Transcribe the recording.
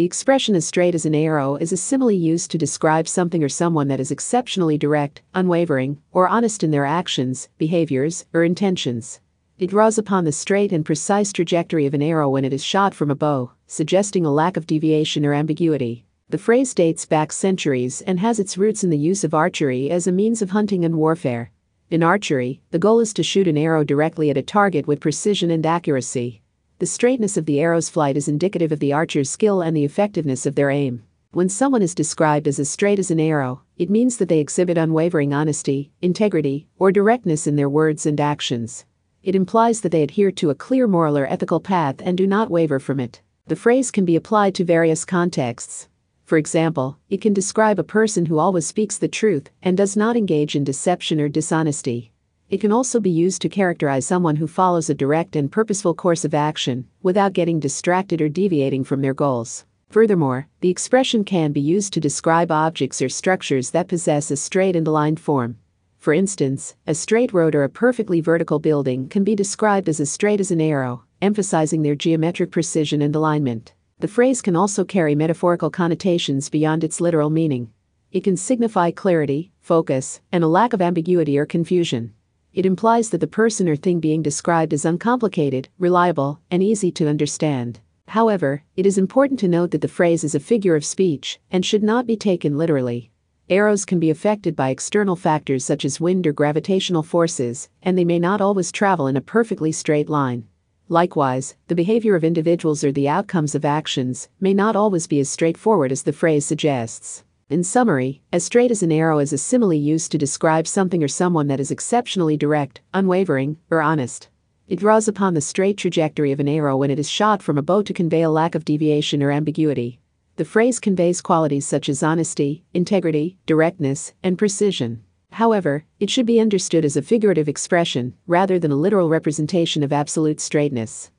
The expression as straight as an arrow is a simile used to describe something or someone that is exceptionally direct, unwavering, or honest in their actions, behaviors, or intentions. It draws upon the straight and precise trajectory of an arrow when it is shot from a bow, suggesting a lack of deviation or ambiguity. The phrase dates back centuries and has its roots in the use of archery as a means of hunting and warfare. In archery, the goal is to shoot an arrow directly at a target with precision and accuracy. The straightness of the arrow's flight is indicative of the archer's skill and the effectiveness of their aim. When someone is described as as straight as an arrow, it means that they exhibit unwavering honesty, integrity, or directness in their words and actions. It implies that they adhere to a clear moral or ethical path and do not waver from it. The phrase can be applied to various contexts. For example, it can describe a person who always speaks the truth and does not engage in deception or dishonesty. It can also be used to characterize someone who follows a direct and purposeful course of action without getting distracted or deviating from their goals. Furthermore, the expression can be used to describe objects or structures that possess a straight and aligned form. For instance, a straight road or a perfectly vertical building can be described as as straight as an arrow, emphasizing their geometric precision and alignment. The phrase can also carry metaphorical connotations beyond its literal meaning. It can signify clarity, focus, and a lack of ambiguity or confusion. It implies that the person or thing being described is uncomplicated, reliable, and easy to understand. However, it is important to note that the phrase is a figure of speech and should not be taken literally. Arrows can be affected by external factors such as wind or gravitational forces, and they may not always travel in a perfectly straight line. Likewise, the behavior of individuals or the outcomes of actions may not always be as straightforward as the phrase suggests. In summary, as straight as an arrow is a simile used to describe something or someone that is exceptionally direct, unwavering, or honest. It draws upon the straight trajectory of an arrow when it is shot from a bow to convey a lack of deviation or ambiguity. The phrase conveys qualities such as honesty, integrity, directness, and precision. However, it should be understood as a figurative expression rather than a literal representation of absolute straightness.